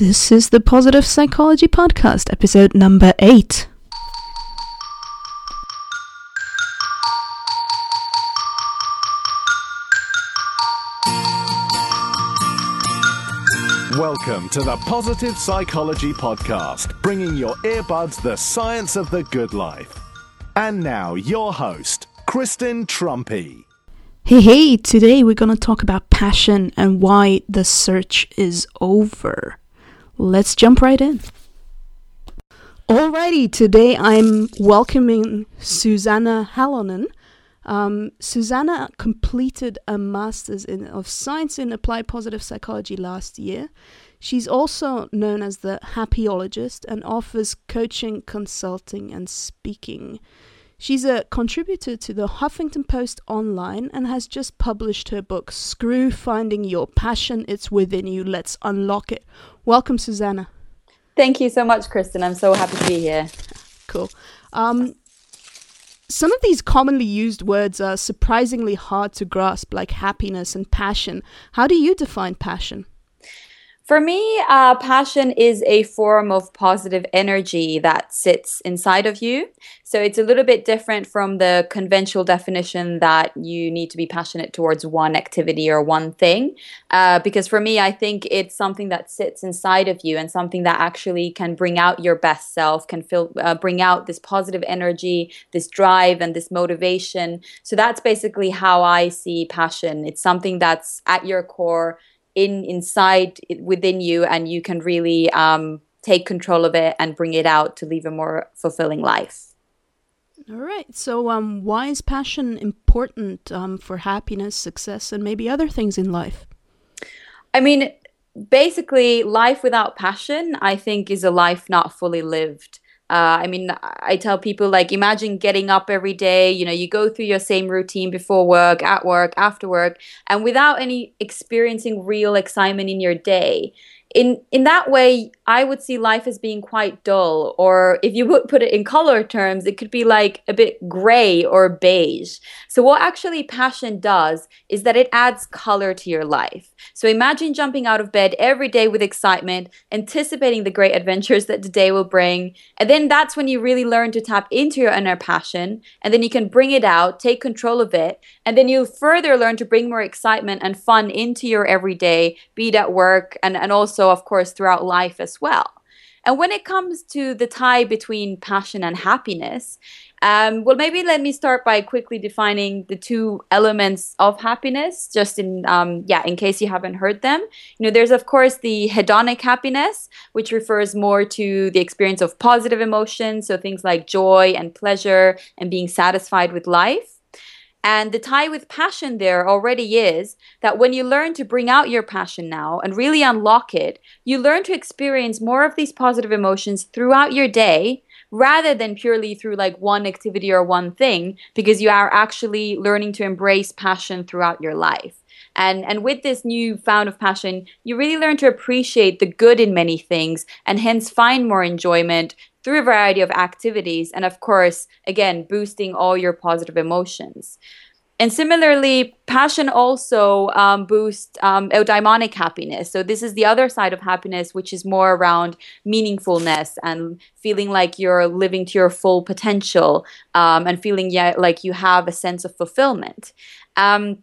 This is the Positive Psychology Podcast, episode number eight. Welcome to the Positive Psychology Podcast, bringing your earbuds the science of the good life. And now, your host, Kristen Truempy. Hey, hey, today we're gonna talk about passion and why the search is over. Let's jump right in. Alrighty, today I'm welcoming Susanna Halonen. Um, Susanna completed a master's in, of science in applied positive psychology last year. She's also known as the happyologist and offers coaching, consulting, and speaking. She's a contributor to the Huffington Post online and has just published her book, Screw Finding Your Passion, It's Within You, Let's Unlock It. Welcome, Susanna. Thank you so much, Kristen. I'm so happy to be here. Cool. Um, some of these commonly used words are surprisingly hard to grasp, like happiness and passion. How do you define passion? For me, uh, passion is a form of positive energy that sits inside of you. So it's a little bit different from the conventional definition that you need to be passionate towards one activity or one thing. Uh, because for me, I think it's something that sits inside of you and something that actually can bring out your best self, can feel, uh, bring out this positive energy, this drive, and this motivation. So that's basically how I see passion. It's something that's at your core in inside within you and you can really um, take control of it and bring it out to live a more fulfilling life. All right. So um, why is passion important um, for happiness success and maybe other things in life? I mean basically life without passion i think is a life not fully lived uh, I mean, I tell people like, imagine getting up every day. You know, you go through your same routine before work, at work, after work, and without any experiencing real excitement in your day in in that way i would see life as being quite dull or if you would put it in color terms it could be like a bit gray or beige. So what actually passion does is that it adds color to your life. So imagine jumping out of bed every day with excitement anticipating the great adventures that the day will bring and then that's when you really learn to tap into your inner passion and then you can bring it out take control of it and then you'll further learn to bring more excitement and fun into your everyday be it at work and and also also, of course, throughout life as well. And when it comes to the tie between passion and happiness, um, well, maybe let me start by quickly defining the two elements of happiness, just in um, yeah, in case you haven't heard them. You know, there's of course the hedonic happiness, which refers more to the experience of positive emotions, so things like joy and pleasure and being satisfied with life. And the tie with passion there already is that when you learn to bring out your passion now and really unlock it, you learn to experience more of these positive emotions throughout your day rather than purely through like one activity or one thing because you are actually learning to embrace passion throughout your life. And, and with this new found of passion, you really learn to appreciate the good in many things and hence find more enjoyment through a variety of activities. And of course, again, boosting all your positive emotions. And similarly, passion also um, boosts um, eudaimonic happiness. So this is the other side of happiness, which is more around meaningfulness and feeling like you're living to your full potential um, and feeling yeah, like you have a sense of fulfillment. Um,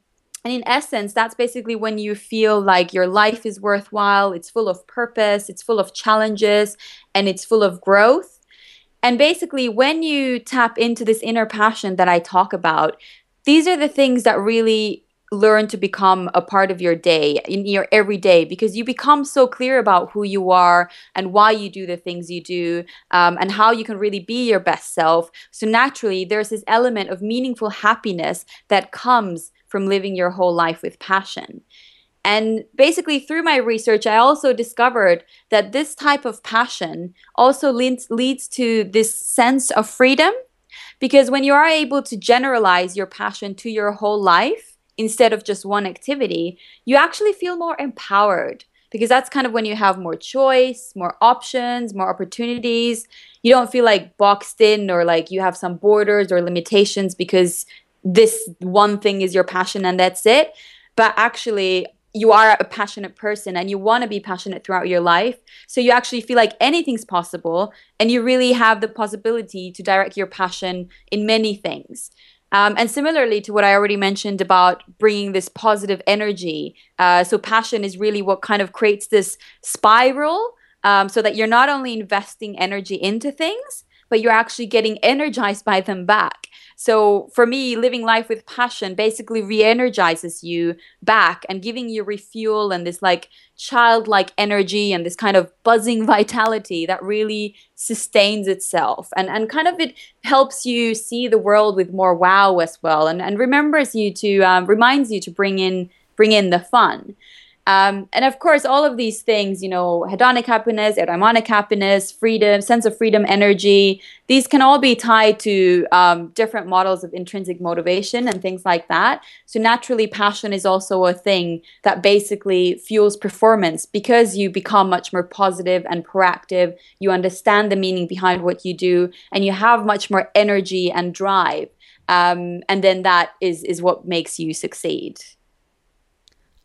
and in essence, that's basically when you feel like your life is worthwhile, it's full of purpose, it's full of challenges, and it's full of growth. And basically, when you tap into this inner passion that I talk about, these are the things that really learn to become a part of your day in your everyday because you become so clear about who you are and why you do the things you do um, and how you can really be your best self so naturally there's this element of meaningful happiness that comes from living your whole life with passion. And basically, through my research, I also discovered that this type of passion also leads, leads to this sense of freedom. Because when you are able to generalize your passion to your whole life instead of just one activity, you actually feel more empowered. Because that's kind of when you have more choice, more options, more opportunities. You don't feel like boxed in or like you have some borders or limitations because this one thing is your passion and that's it but actually you are a passionate person and you want to be passionate throughout your life. So you actually feel like anything's possible and you really have the possibility to direct your passion in many things. Um, and similarly to what I already mentioned about bringing this positive energy, uh, so passion is really what kind of creates this spiral um, so that you're not only investing energy into things, but you're actually getting energized by them back. So for me, living life with passion basically re-energizes you back and giving you refuel and this like childlike energy and this kind of buzzing vitality that really sustains itself and and kind of it helps you see the world with more wow as well and and remembers you to um, reminds you to bring in bring in the fun. Um, and of course, all of these things, you know, hedonic happiness, eudaimonic happiness, freedom, sense of freedom, energy, these can all be tied to um, different models of intrinsic motivation and things like that. So naturally, passion is also a thing that basically fuels performance because you become much more positive and proactive. You understand the meaning behind what you do, and you have much more energy and drive. Um, and then that is is what makes you succeed.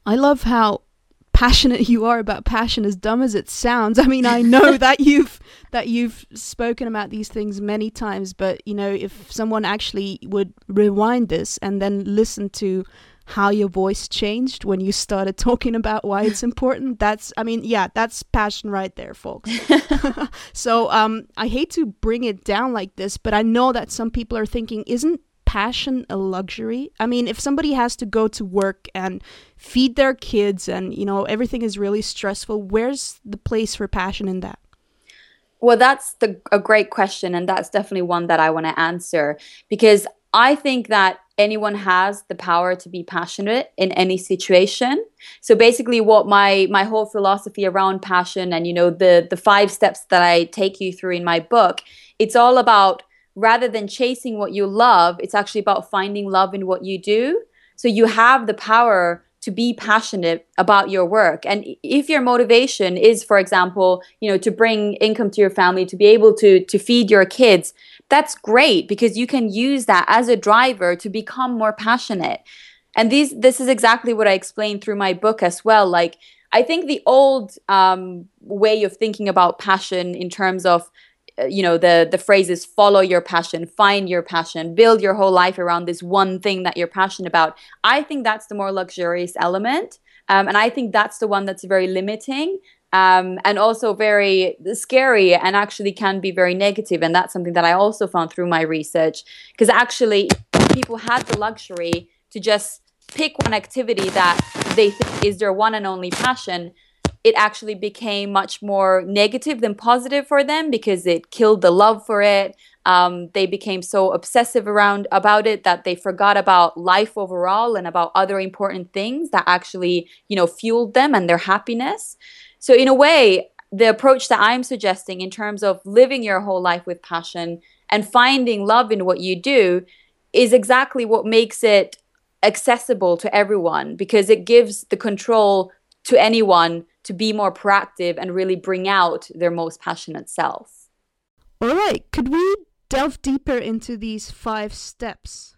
I love how passionate you are about passion as dumb as it sounds. I mean i know that you've that you've spoken about these things many times but you know if someone actually would rewind this and then listen to how your voice changed when you started talking about why it's important that's i mean yeah that's passion right there folks. So um i hate to bring it down like this but i know that some people are thinking isn't passion a luxury? I mean, if somebody has to go to work and feed their kids and, you know, everything is really stressful, where's the place for passion in that? Well, that's the, a great question. And that's definitely one that I want to answer because I think that anyone has the power to be passionate in any situation. So basically what my my whole philosophy around passion and you know the the five steps that I take you through in my book, it's all about rather than chasing what you love, it's actually about finding love in what you do. So you have the power to be passionate about your work. And if your motivation is, for example, you know, to bring income to your family, to be able to to feed your kids, that's great because you can use that as a driver to become more passionate. And these this is exactly what I explained through my book as well. Like I think the old um, way of thinking about passion in terms of you know the the phrase is follow your passion find your passion build your whole life around this one thing that you're passionate about. I think that's the more luxurious element um, and i think that's the one that's very limiting um, and also very scary and actually can be very negative and that's something that i also found through my research. Because actually people had the luxury to just pick one activity that they think is their one and only passion it actually became much more negative than positive for them because it killed the love for it. Um, they became so obsessive around about it that they forgot about life overall and about other important things that actually, you know, fueled them and their happiness. So in a way, the approach that I'm suggesting in terms of living your whole life with passion and finding love in what you do is exactly what makes it accessible to everyone because it gives the control to anyone to be more proactive and really bring out their most passionate self. All right, could we delve deeper into these five steps?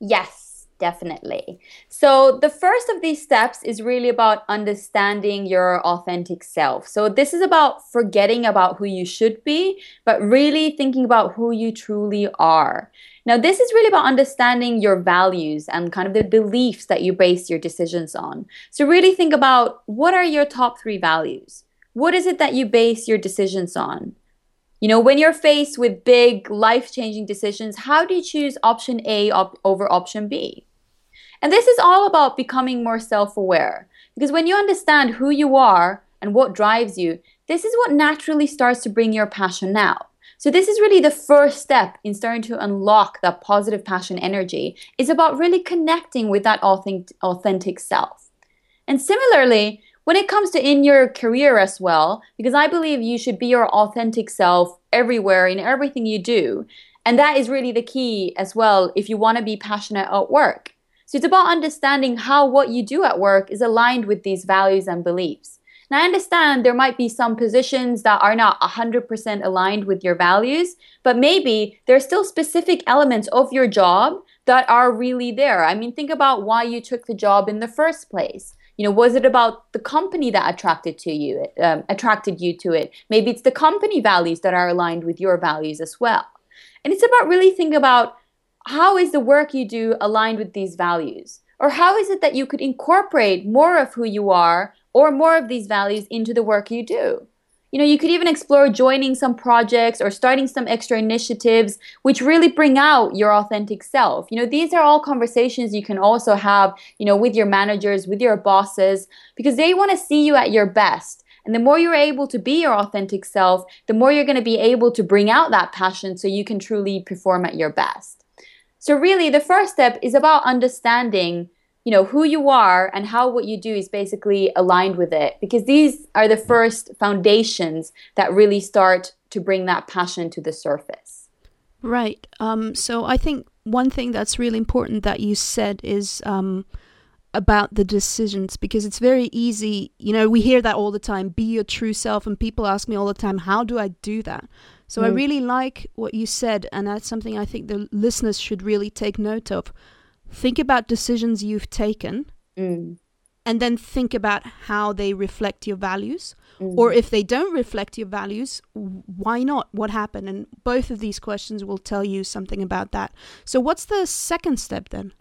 Yes, definitely. So, the first of these steps is really about understanding your authentic self. So, this is about forgetting about who you should be, but really thinking about who you truly are. Now, this is really about understanding your values and kind of the beliefs that you base your decisions on. So, really think about what are your top three values? What is it that you base your decisions on? You know, when you're faced with big life changing decisions, how do you choose option A op- over option B? And this is all about becoming more self aware. Because when you understand who you are and what drives you, this is what naturally starts to bring your passion out. So this is really the first step in starting to unlock that positive passion energy. It's about really connecting with that authentic self. And similarly, when it comes to in your career as well, because I believe you should be your authentic self everywhere in everything you do. And that is really the key as well if you want to be passionate at work. So it's about understanding how what you do at work is aligned with these values and beliefs. Now, I understand there might be some positions that are not 100% aligned with your values, but maybe there are still specific elements of your job that are really there. I mean, think about why you took the job in the first place. You know, was it about the company that attracted to you, um, attracted you to it? Maybe it's the company values that are aligned with your values as well. And it's about really thinking about how is the work you do aligned with these values? Or how is it that you could incorporate more of who you are or more of these values into the work you do? You know, you could even explore joining some projects or starting some extra initiatives which really bring out your authentic self. You know, these are all conversations you can also have, you know, with your managers, with your bosses, because they want to see you at your best. And the more you're able to be your authentic self, the more you're going to be able to bring out that passion so you can truly perform at your best. So really the first step is about understanding you know who you are and how what you do is basically aligned with it because these are the first foundations that really start to bring that passion to the surface right um, so i think one thing that's really important that you said is um, about the decisions because it's very easy you know we hear that all the time be your true self and people ask me all the time how do i do that so mm. I really like what you said, and that's something I think the listeners should really take note of. Think about decisions you've taken, mm. and then think about how they reflect your values. Mm. Or if they don't reflect your values, why not? What happened? And both of these questions will tell you something about that. So, what's the second step then?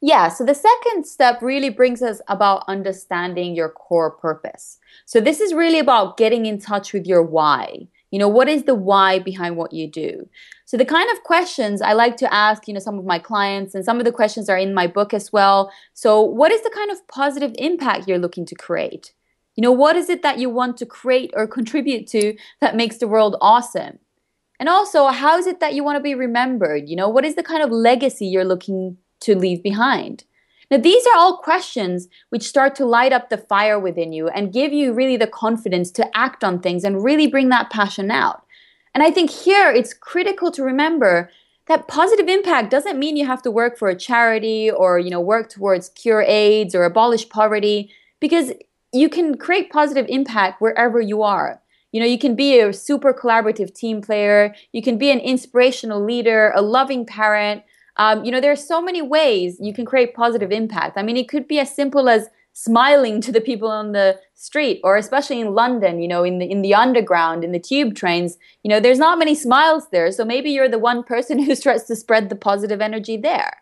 Yeah, so the second step really brings us about understanding your core purpose. So, this is really about getting in touch with your why. You know, what is the why behind what you do? So the kind of questions I like to ask, you know, some of my clients and some of the questions are in my book as well. So what is the kind of positive impact you're looking to create? You know, what is it that you want to create or contribute to that makes the world awesome? And also, how is it that you want to be remembered? You know, what is the kind of legacy you're looking to leave behind? Now, these are all questions which start to light up the fire within you and give you really the confidence to act on things and really bring that passion out. And I think here it's critical to remember that positive impact doesn't mean you have to work for a charity or you know work towards cure AIDS or abolish poverty because you can create positive impact wherever you are. You know, you can be a super collaborative team player, you can be an inspirational leader, a loving parent, um, you know, there are so many ways you can create positive impact. I mean, it could be as simple as smiling to the people on the street, or especially in London, you know, in the in the underground, in the tube trains. You know, there's not many smiles there, so maybe you're the one person who starts to spread the positive energy there.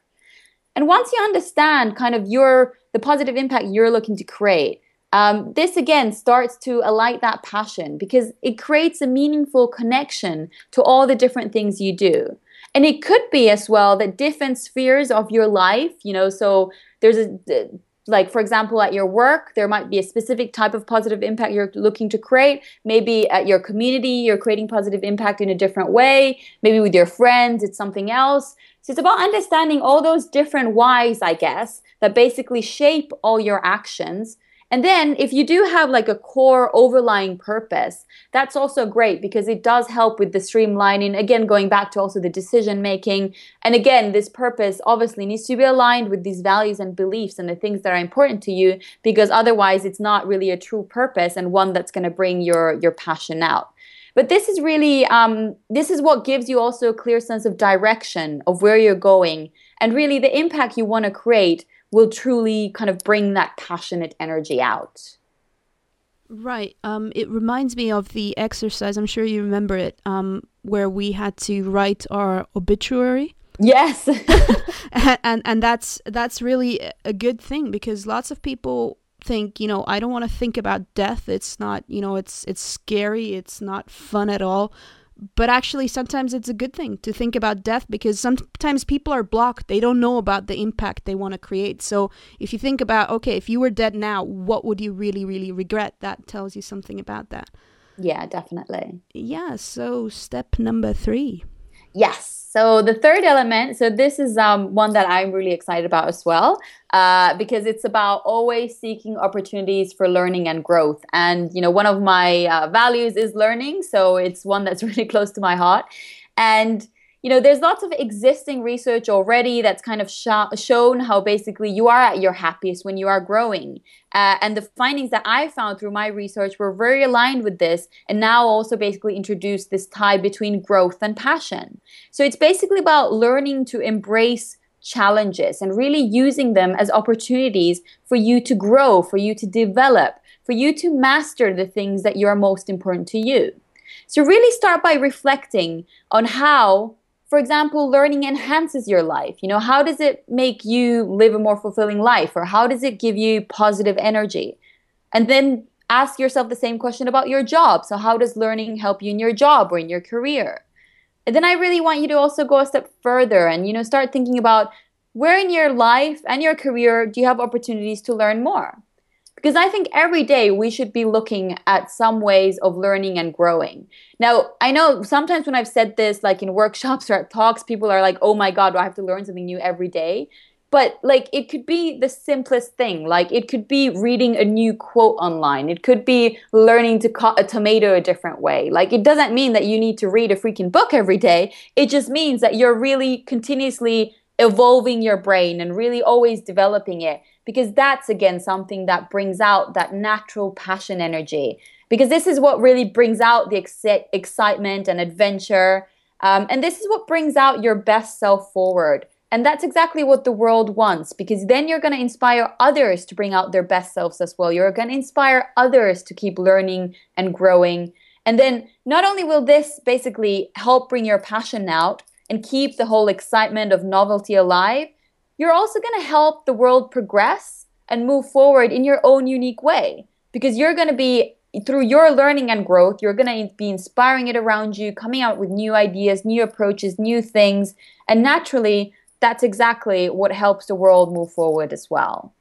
And once you understand kind of your the positive impact you're looking to create, um, this again starts to alight that passion because it creates a meaningful connection to all the different things you do. And it could be as well that different spheres of your life, you know, so there's a like for example at your work there might be a specific type of positive impact you're looking to create. Maybe at your community you're creating positive impact in a different way. Maybe with your friends it's something else. So it's about understanding all those different whys i guess that basically shape all your actions and then if you do have like a core overlying purpose, that's also great because it does help with the streamlining. Again, going back to also the decision making. And again, this purpose obviously needs to be aligned with these values and beliefs and the things that are important to you because otherwise it's not really a true purpose and one that's going to bring your your passion out. But this is really um, this is what gives you also a clear sense of direction of where you're going and really the impact you want to create will truly kind of bring that passionate energy out. Right. Um, it reminds me of the exercise. I'm sure you remember it, um, where we had to write our obituary. Yes. and, and and that's that's really a good thing because lots of people think, you know, I don't want to think about death. It's not, you know, it's it's scary. It's not fun at all but actually sometimes it's a good thing to think about death because sometimes people are blocked. They don't know about the impact they want to create. So if you think about okay if you were dead now what would you really really regret? That tells you something about that. Yeah definitely. Yeah so step number 3 yes so the third element, so this is um, one that I'm really excited about as well, uh, because it's about always seeking opportunities for learning and growth. And you know, one of my uh, values is learning, so it's one that's really close to my heart. And you know, there's lots of existing research already that's kind of sh- shown how basically you are at your happiest when you are growing. Uh, and the findings that I found through my research were very aligned with this, and now also basically introduce this tie between growth and passion. So it's basically about learning to embrace challenges and really using them as opportunities for you to grow, for you to develop, for you to master the things that you are most important to you. So, really start by reflecting on how, for example, learning enhances your life. You know, how does it make you live a more fulfilling life, or how does it give you positive energy? And then ask yourself the same question about your job. So, how does learning help you in your job or in your career? And then I really want you to also go a step further and, you know, start thinking about where in your life and your career do you have opportunities to learn more? Because I think every day we should be looking at some ways of learning and growing. Now, I know sometimes when I've said this, like in workshops or at talks, people are like, oh my God, do I have to learn something new every day? but like it could be the simplest thing like it could be reading a new quote online it could be learning to cut a tomato a different way like it doesn't mean that you need to read a freaking book every day it just means that you're really continuously evolving your brain and really always developing it because that's again something that brings out that natural passion energy because this is what really brings out the ex- excitement and adventure um, and this is what brings out your best self forward and that's exactly what the world wants because then you're going to inspire others to bring out their best selves as well. You're going to inspire others to keep learning and growing. And then not only will this basically help bring your passion out and keep the whole excitement of novelty alive, you're also going to help the world progress and move forward in your own unique way because you're going to be through your learning and growth, you're going to be inspiring it around you, coming out with new ideas, new approaches, new things. And naturally, that's exactly what helps the world move forward as well.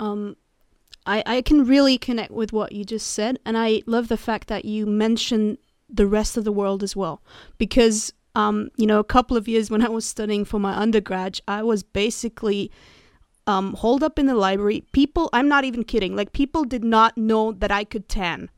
Um, I, I can really connect with what you just said, and I love the fact that you mentioned the rest of the world as well. Because, um, you know, a couple of years when I was studying for my undergrad, I was basically um, holed up in the library. People, I'm not even kidding, like, people did not know that I could tan.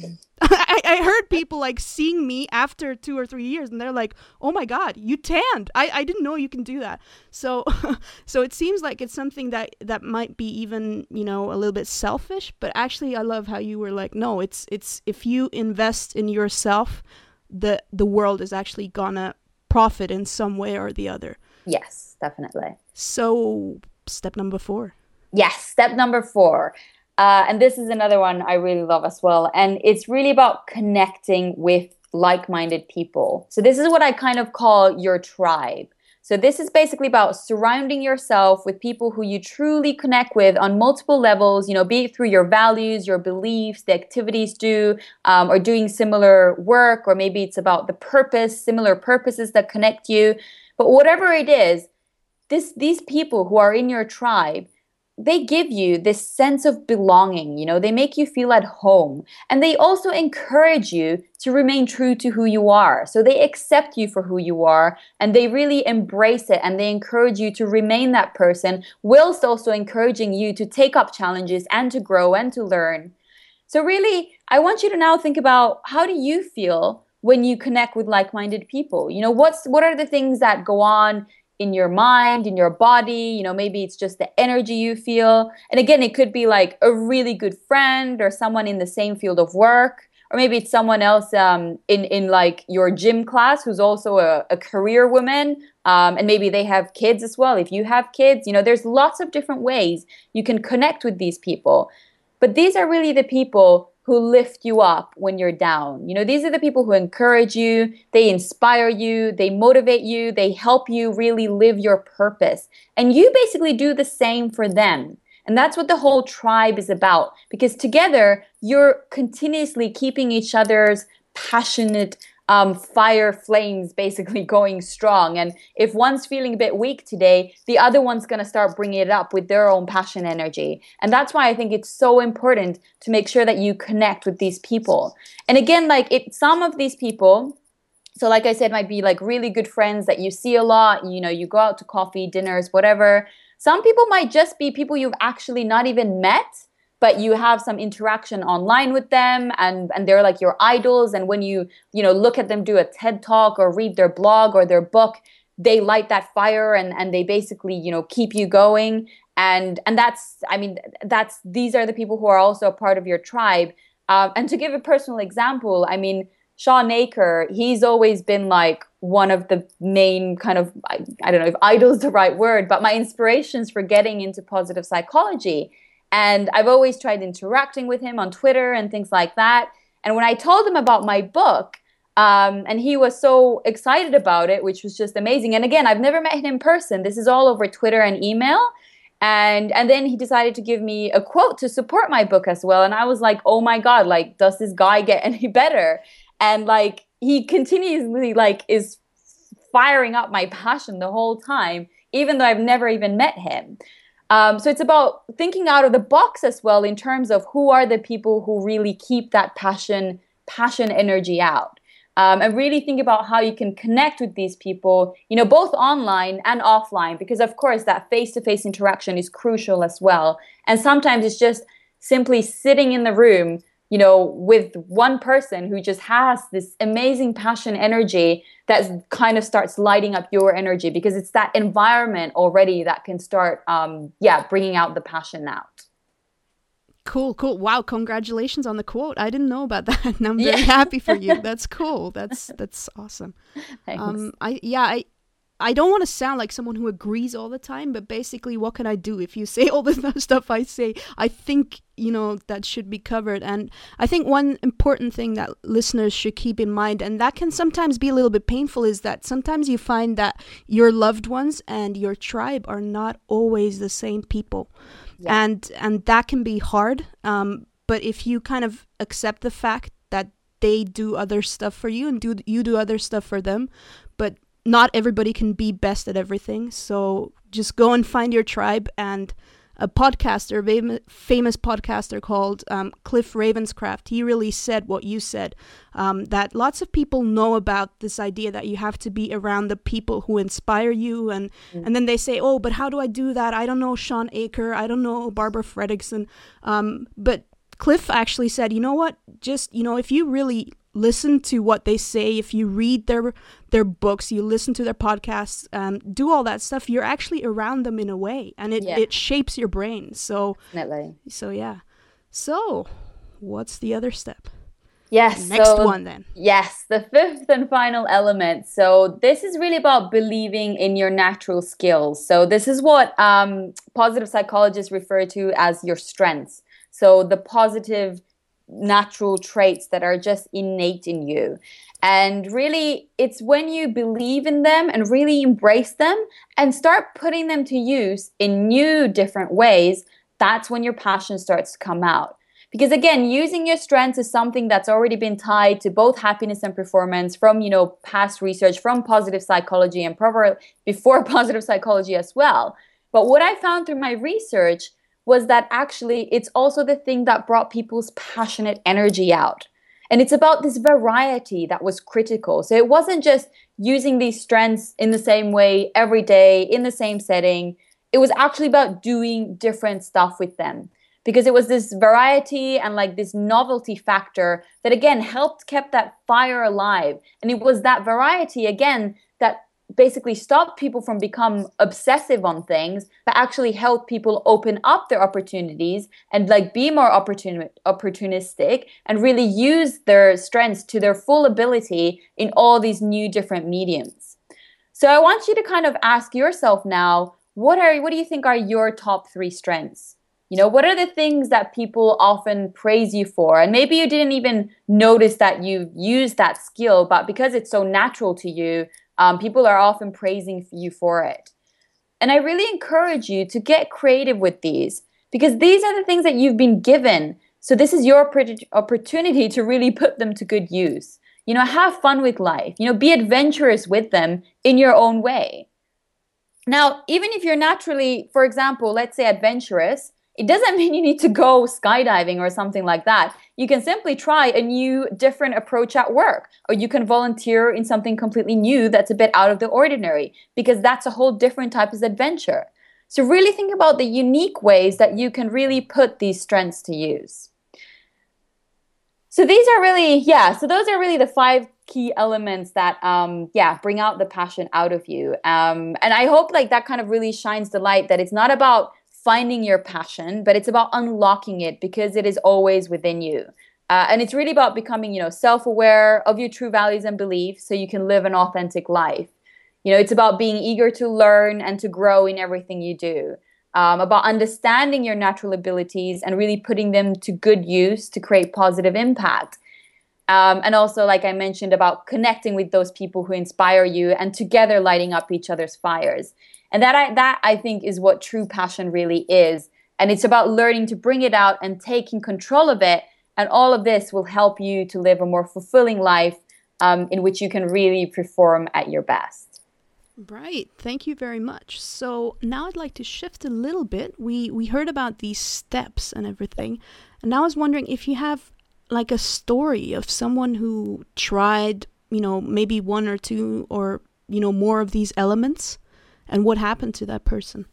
I, I heard people like seeing me after two or three years and they're like oh my god you tanned i, I didn't know you can do that so so it seems like it's something that that might be even you know a little bit selfish but actually i love how you were like no it's it's if you invest in yourself the the world is actually gonna profit in some way or the other yes definitely so step number four yes step number four uh, and this is another one I really love as well. And it's really about connecting with like minded people. So, this is what I kind of call your tribe. So, this is basically about surrounding yourself with people who you truly connect with on multiple levels, you know, be it through your values, your beliefs, the activities do, um, or doing similar work, or maybe it's about the purpose, similar purposes that connect you. But whatever it is, this, these people who are in your tribe, they give you this sense of belonging, you know, they make you feel at home. And they also encourage you to remain true to who you are. So they accept you for who you are and they really embrace it and they encourage you to remain that person, whilst also encouraging you to take up challenges and to grow and to learn. So, really, I want you to now think about how do you feel when you connect with like-minded people you know what's what are the things that go on in your mind, in your body. You know, maybe it's just the energy you feel. And again, it could be like a really good friend or someone in the same field of work. Or maybe it's someone else um, in in like your gym class who's also a, a career woman, um, and maybe they have kids as well. If you have kids, you know, there's lots of different ways you can connect with these people. But these are really the people who lift you up when you're down. You know, these are the people who encourage you, they inspire you, they motivate you, they help you really live your purpose. And you basically do the same for them. And that's what the whole tribe is about because together you're continuously keeping each other's passionate um, fire flames basically going strong. And if one's feeling a bit weak today, the other one's going to start bringing it up with their own passion energy. And that's why I think it's so important to make sure that you connect with these people. And again, like it, some of these people, so like I said, might be like really good friends that you see a lot. You know, you go out to coffee, dinners, whatever. Some people might just be people you've actually not even met but you have some interaction online with them and and they're like your idols and when you you know look at them do a ted talk or read their blog or their book they light that fire and and they basically you know keep you going and and that's i mean that's these are the people who are also a part of your tribe uh, and to give a personal example i mean Shawn Achor, he's always been like one of the main kind of, I, I don't know if idol's the right word, but my inspirations for getting into positive psychology. And I've always tried interacting with him on Twitter and things like that. And when I told him about my book, um, and he was so excited about it, which was just amazing. And again, I've never met him in person. This is all over Twitter and email. And and then he decided to give me a quote to support my book as well. And I was like, oh my god, like does this guy get any better? And like he continuously like is firing up my passion the whole time, even though I've never even met him. Um, so it's about thinking out of the box as well in terms of who are the people who really keep that passion passion energy out. Um, and really think about how you can connect with these people you know both online and offline because of course that face-to-face interaction is crucial as well. And sometimes it's just simply sitting in the room you know with one person who just has this amazing passion energy that kind of starts lighting up your energy because it's that environment already that can start um, yeah bringing out the passion out Cool, cool. Wow, congratulations on the quote. I didn't know about that. And I'm very yeah. happy for you. That's cool. That's that's awesome. Thanks. Um I yeah, I I don't want to sound like someone who agrees all the time, but basically what can I do if you say all the stuff I say? I think, you know, that should be covered. And I think one important thing that listeners should keep in mind and that can sometimes be a little bit painful is that sometimes you find that your loved ones and your tribe are not always the same people yeah. and and that can be hard. Um, but if you kind of accept the fact that they do other stuff for you and do you do other stuff for them, not everybody can be best at everything. So just go and find your tribe and a podcaster, famous podcaster called um, Cliff Ravenscraft, he really said what you said um, that lots of people know about this idea that you have to be around the people who inspire you. And, mm. and then they say, oh, but how do I do that? I don't know Shawn Achor. I don't know Barbara Fredrickson. Um, but Cliff actually said, you know what? Just, you know, if you really listen to what they say if you read their their books you listen to their podcasts um, do all that stuff you're actually around them in a way and it, yeah. it shapes your brain. So Definitely. so yeah. So what's the other step? Yes next so, one then. Yes the fifth and final element. So this is really about believing in your natural skills. So this is what um, positive psychologists refer to as your strengths. So the positive natural traits that are just innate in you. And really, it's when you believe in them and really embrace them and start putting them to use in new, different ways, that's when your passion starts to come out. Because again, using your strengths is something that's already been tied to both happiness and performance from, you know, past research from positive psychology and before positive psychology as well. But what I found through my research was that actually it's also the thing that brought people's passionate energy out. And it's about this variety that was critical. So it wasn't just using these strengths in the same way every day in the same setting. It was actually about doing different stuff with them because it was this variety and like this novelty factor that again helped kept that fire alive. And it was that variety again that basically stop people from become obsessive on things but actually help people open up their opportunities and like be more opportun- opportunistic and really use their strengths to their full ability in all these new different mediums. So i want you to kind of ask yourself now what are what do you think are your top 3 strengths? You know what are the things that people often praise you for? And maybe you didn't even notice that you used that skill but because it's so natural to you um, people are often praising you for it. And I really encourage you to get creative with these because these are the things that you've been given. So this is your opportunity to really put them to good use. You know, have fun with life. You know, be adventurous with them in your own way. Now, even if you're naturally, for example, let's say adventurous, it doesn't mean you need to go skydiving or something like that. You can simply try a new, different approach at work, or you can volunteer in something completely new that's a bit out of the ordinary, because that's a whole different type of adventure. So, really think about the unique ways that you can really put these strengths to use. So, these are really, yeah, so those are really the five key elements that um yeah bring out the passion out of you um and i hope like that kind of really shines the light that it's not about finding your passion, but it's about unlocking it because it is always within you. Uh, and it's really about becoming, you know, self-aware of your true values and beliefs so you can live an authentic life. You know, it's about being eager to learn and to grow in everything you do. Um, about understanding your natural abilities and really putting them to good use to create positive impact. Um, and also, like I mentioned, about connecting with those people who inspire you and together lighting up each other's fires. And that I, that I think is what true passion really is. And it's about learning to bring it out and taking control of it. And all of this will help you to live a more fulfilling life um, in which you can really perform at your best. Right. Thank you very much. So now I'd like to shift a little bit. We we heard about these steps and everything. And now I was wondering if you have like a story of someone who tried, you know, maybe one or two or, you know, more of these elements and what happened to that person?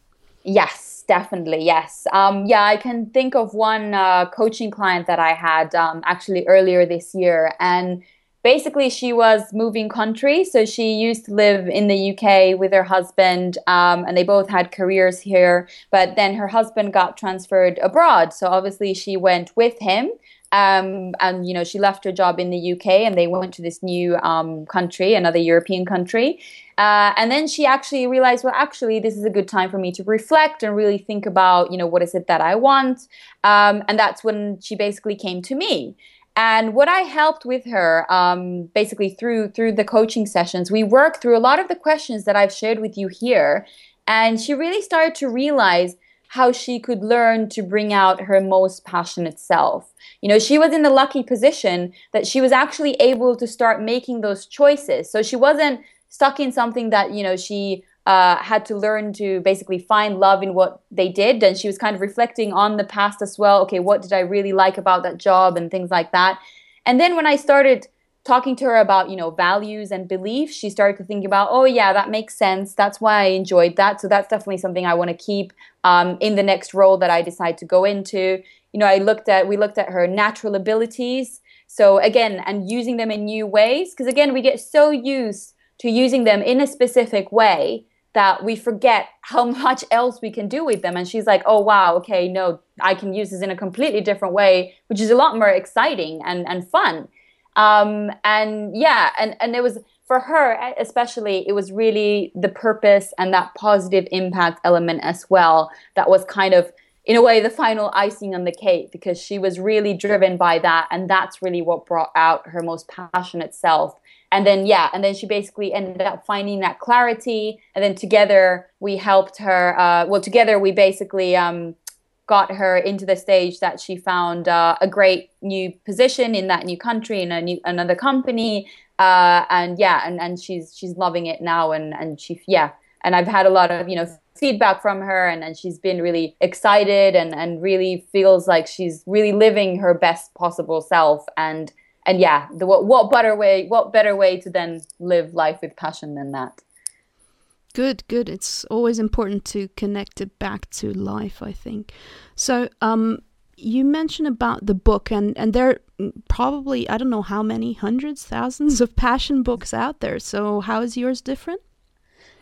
Yes, definitely. Yes. Um, yeah, I can think of one uh, coaching client that I had um, actually earlier this year. And basically, she was moving country. So she used to live in the UK with her husband, um, and they both had careers here. But then her husband got transferred abroad. So obviously, she went with him um, and you know she left her job in the UK and they went to this new um, country, another European country. Uh, and then she actually realized, well, actually, this is a good time for me to reflect and really think about, you know, what is it that I want. Um, and that's when she basically came to me. And what I helped with her, um, basically through through the coaching sessions, we worked through a lot of the questions that I've shared with you here, and she really started to realize how she could learn to bring out her most passionate self. You know, she was in the lucky position that she was actually able to start making those choices. So she wasn't stuck in something that, you know, she uh, had to learn to basically find love in what they did. And she was kind of reflecting on the past as well. Okay, what did I really like about that job and things like that. And then when I started talking to her about you know values and beliefs she started to think about oh yeah that makes sense that's why i enjoyed that so that's definitely something i want to keep um, in the next role that i decide to go into you know i looked at we looked at her natural abilities. So again and using them in new ways because again we get so used to using them in a specific way that we forget how much else we can do with them. And she's like oh wow okay no i can use this in a completely different way which is a lot more exciting and, and fun. Um, and yeah, and, and it was for her, especially, it was really the purpose and that positive impact element as well that was kind of, in a way, the final icing on the cake because she was really driven by that. And that's really what brought out her most passionate self. And then, yeah, and then she basically ended up finding that clarity. And then together we helped her. Uh, well, together we basically um, got her into the stage that she found uh, a great new position in that new country in a new another company uh, and yeah and, and she's she's loving it now and and she yeah and I've had a lot of you know feedback from her and, and she's been really excited and and really feels like she's really living her best possible self and and yeah the what, what better way what better way to then live life with passion than that Good, good. It's always important to connect it back to life, I think. So, um, you mentioned about the book, and, and there are probably, I don't know how many hundreds, thousands of passion books out there. So, how is yours different?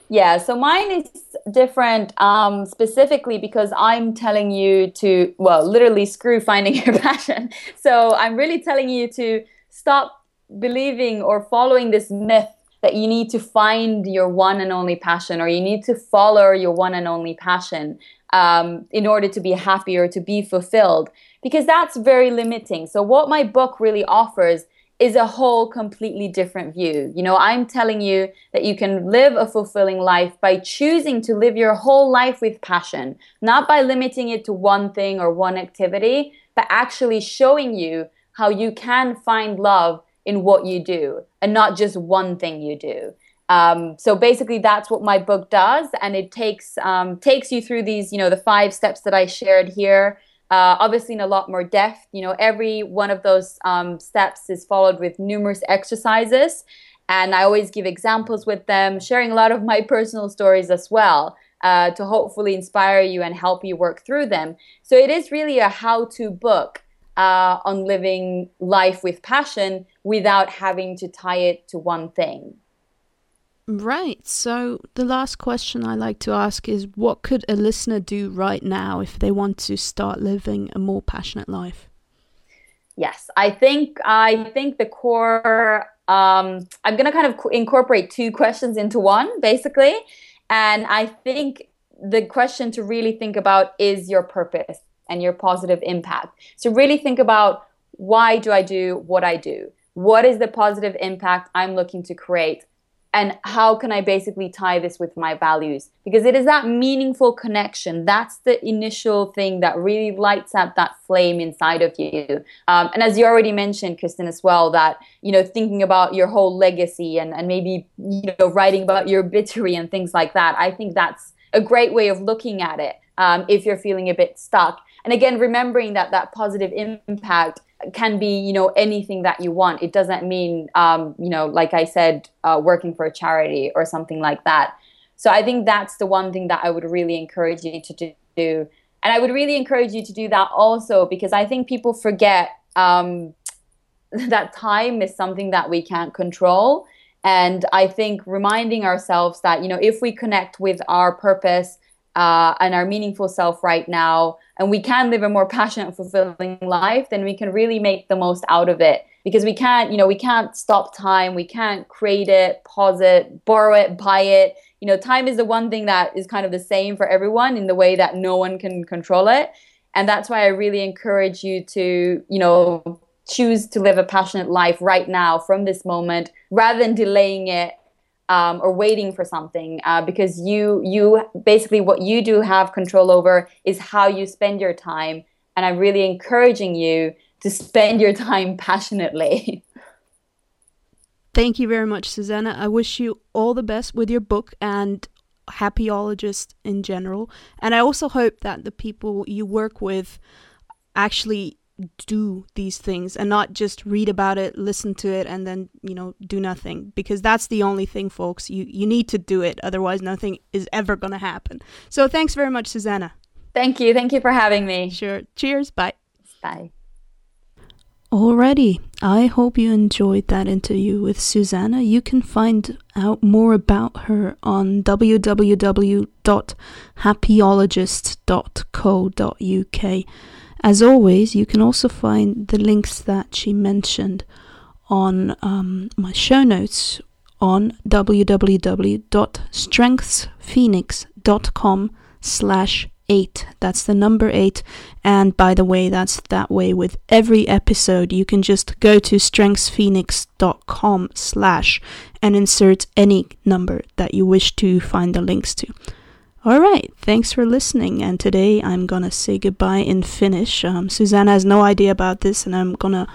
Yeah, so mine is different um, specifically because I'm telling you to, well, literally screw finding your passion. So I'm really telling you to stop believing or following this myth that you need to find your one and only passion or you need to follow your one and only passion um, in order to be happy or to be fulfilled because that's very limiting so what my book really offers is a whole completely different view you know i'm telling you that you can live a fulfilling life by choosing to live your whole life with passion not by limiting it to one thing or one activity but actually showing you how you can find love in what you do and not just one thing you do. Um, so basically, that's what my book does, and it takes um, takes you through these, you know, the five steps that I shared here. Uh, obviously, in a lot more depth. You know, every one of those um, steps is followed with numerous exercises, and I always give examples with them, sharing a lot of my personal stories as well. Uh, to hopefully inspire you and help you work through them. So it is really a how to book uh, on living life with passion without having to tie it to one thing. Right. So the last question I like to ask is what could a listener do right now if they want to start living a more passionate life? Yes, I think I think the core. Um, I'm gonna kind of incorporate two questions into one, basically, and I think the question to really think about is your purpose and your positive impact. So really think about why do I do what I do? What is the positive impact I'm looking to create? And how can I basically tie this with my values? Because it is that meaningful connection. That's the initial thing that really lights up that flame inside of you. Um, and as you already mentioned, Kristen, as well, that, you know, thinking about your whole legacy and, and maybe, you know, writing about your obituary and things like that, I think that's a great way of looking at it um, if you're feeling a bit stuck. And again, remembering that that positive impact can be you know anything that you want. It doesn't mean um, you know like i said uh, working for a charity or something like that. So i think that's the one thing that i would really encourage you to do. And i would really encourage you to do that also because i think people forget um, that time is something that we can't control. And i think reminding ourselves that you know if we connect with our purpose uh, and our meaningful self right now, and we can live a more passionate, fulfilling life, then we can really make the most out of it. Because we can't, you know, we can't stop time. We can't create it, pause it, borrow it, buy it. You know, time is the one thing that is kind of the same for everyone in the way that no one can control it. And that's why I really encourage you to, you know, choose to live a passionate life right now from this moment rather than delaying it um, or waiting for something uh, because you you basically what you do have control over is how you spend your time. And i'm really encouraging you to spend your time passionately. Thank you very much susanna. I wish you all the best with your book and happyologist in general. And i also hope that the people you work with actually do these things and not just read about it, listen to it, and then, you know, do nothing. Because that's the only thing, folks. You, you need to do it. Otherwise, nothing is ever going to happen. So thanks very much, Susanna. Thank you. Thank you for having me. Sure. Cheers. Bye. Bye. Alrighty, I hope you enjoyed that interview with Susanna. You can find out more about her on www.happyologist.co.uk. As always, you can also find the links that she mentioned on um, my show notes on www.strengthsphoenix.com slash 8 that's the number 8 and by the way that's that way with every episode. You can just go to strengthsphoenix.com slash and insert any number that you wish to find the links to all right, thanks for listening. And today I'm gonna say goodbye in Finnish. Um, Susanna has no idea about this, and I'm gonna,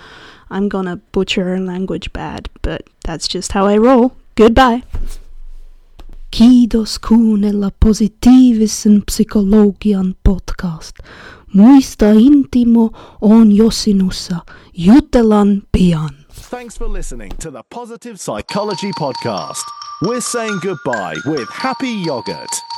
I'm gonna butcher her language bad, but that's just how I roll. Goodbye. Kiitos kuunnella positiivisen psykologian podcast. Muista Intimo on Josinussa. Jutellaan pian. Thanks for listening to the Positive Psychology Podcast. We're saying goodbye with Happy Yogurt.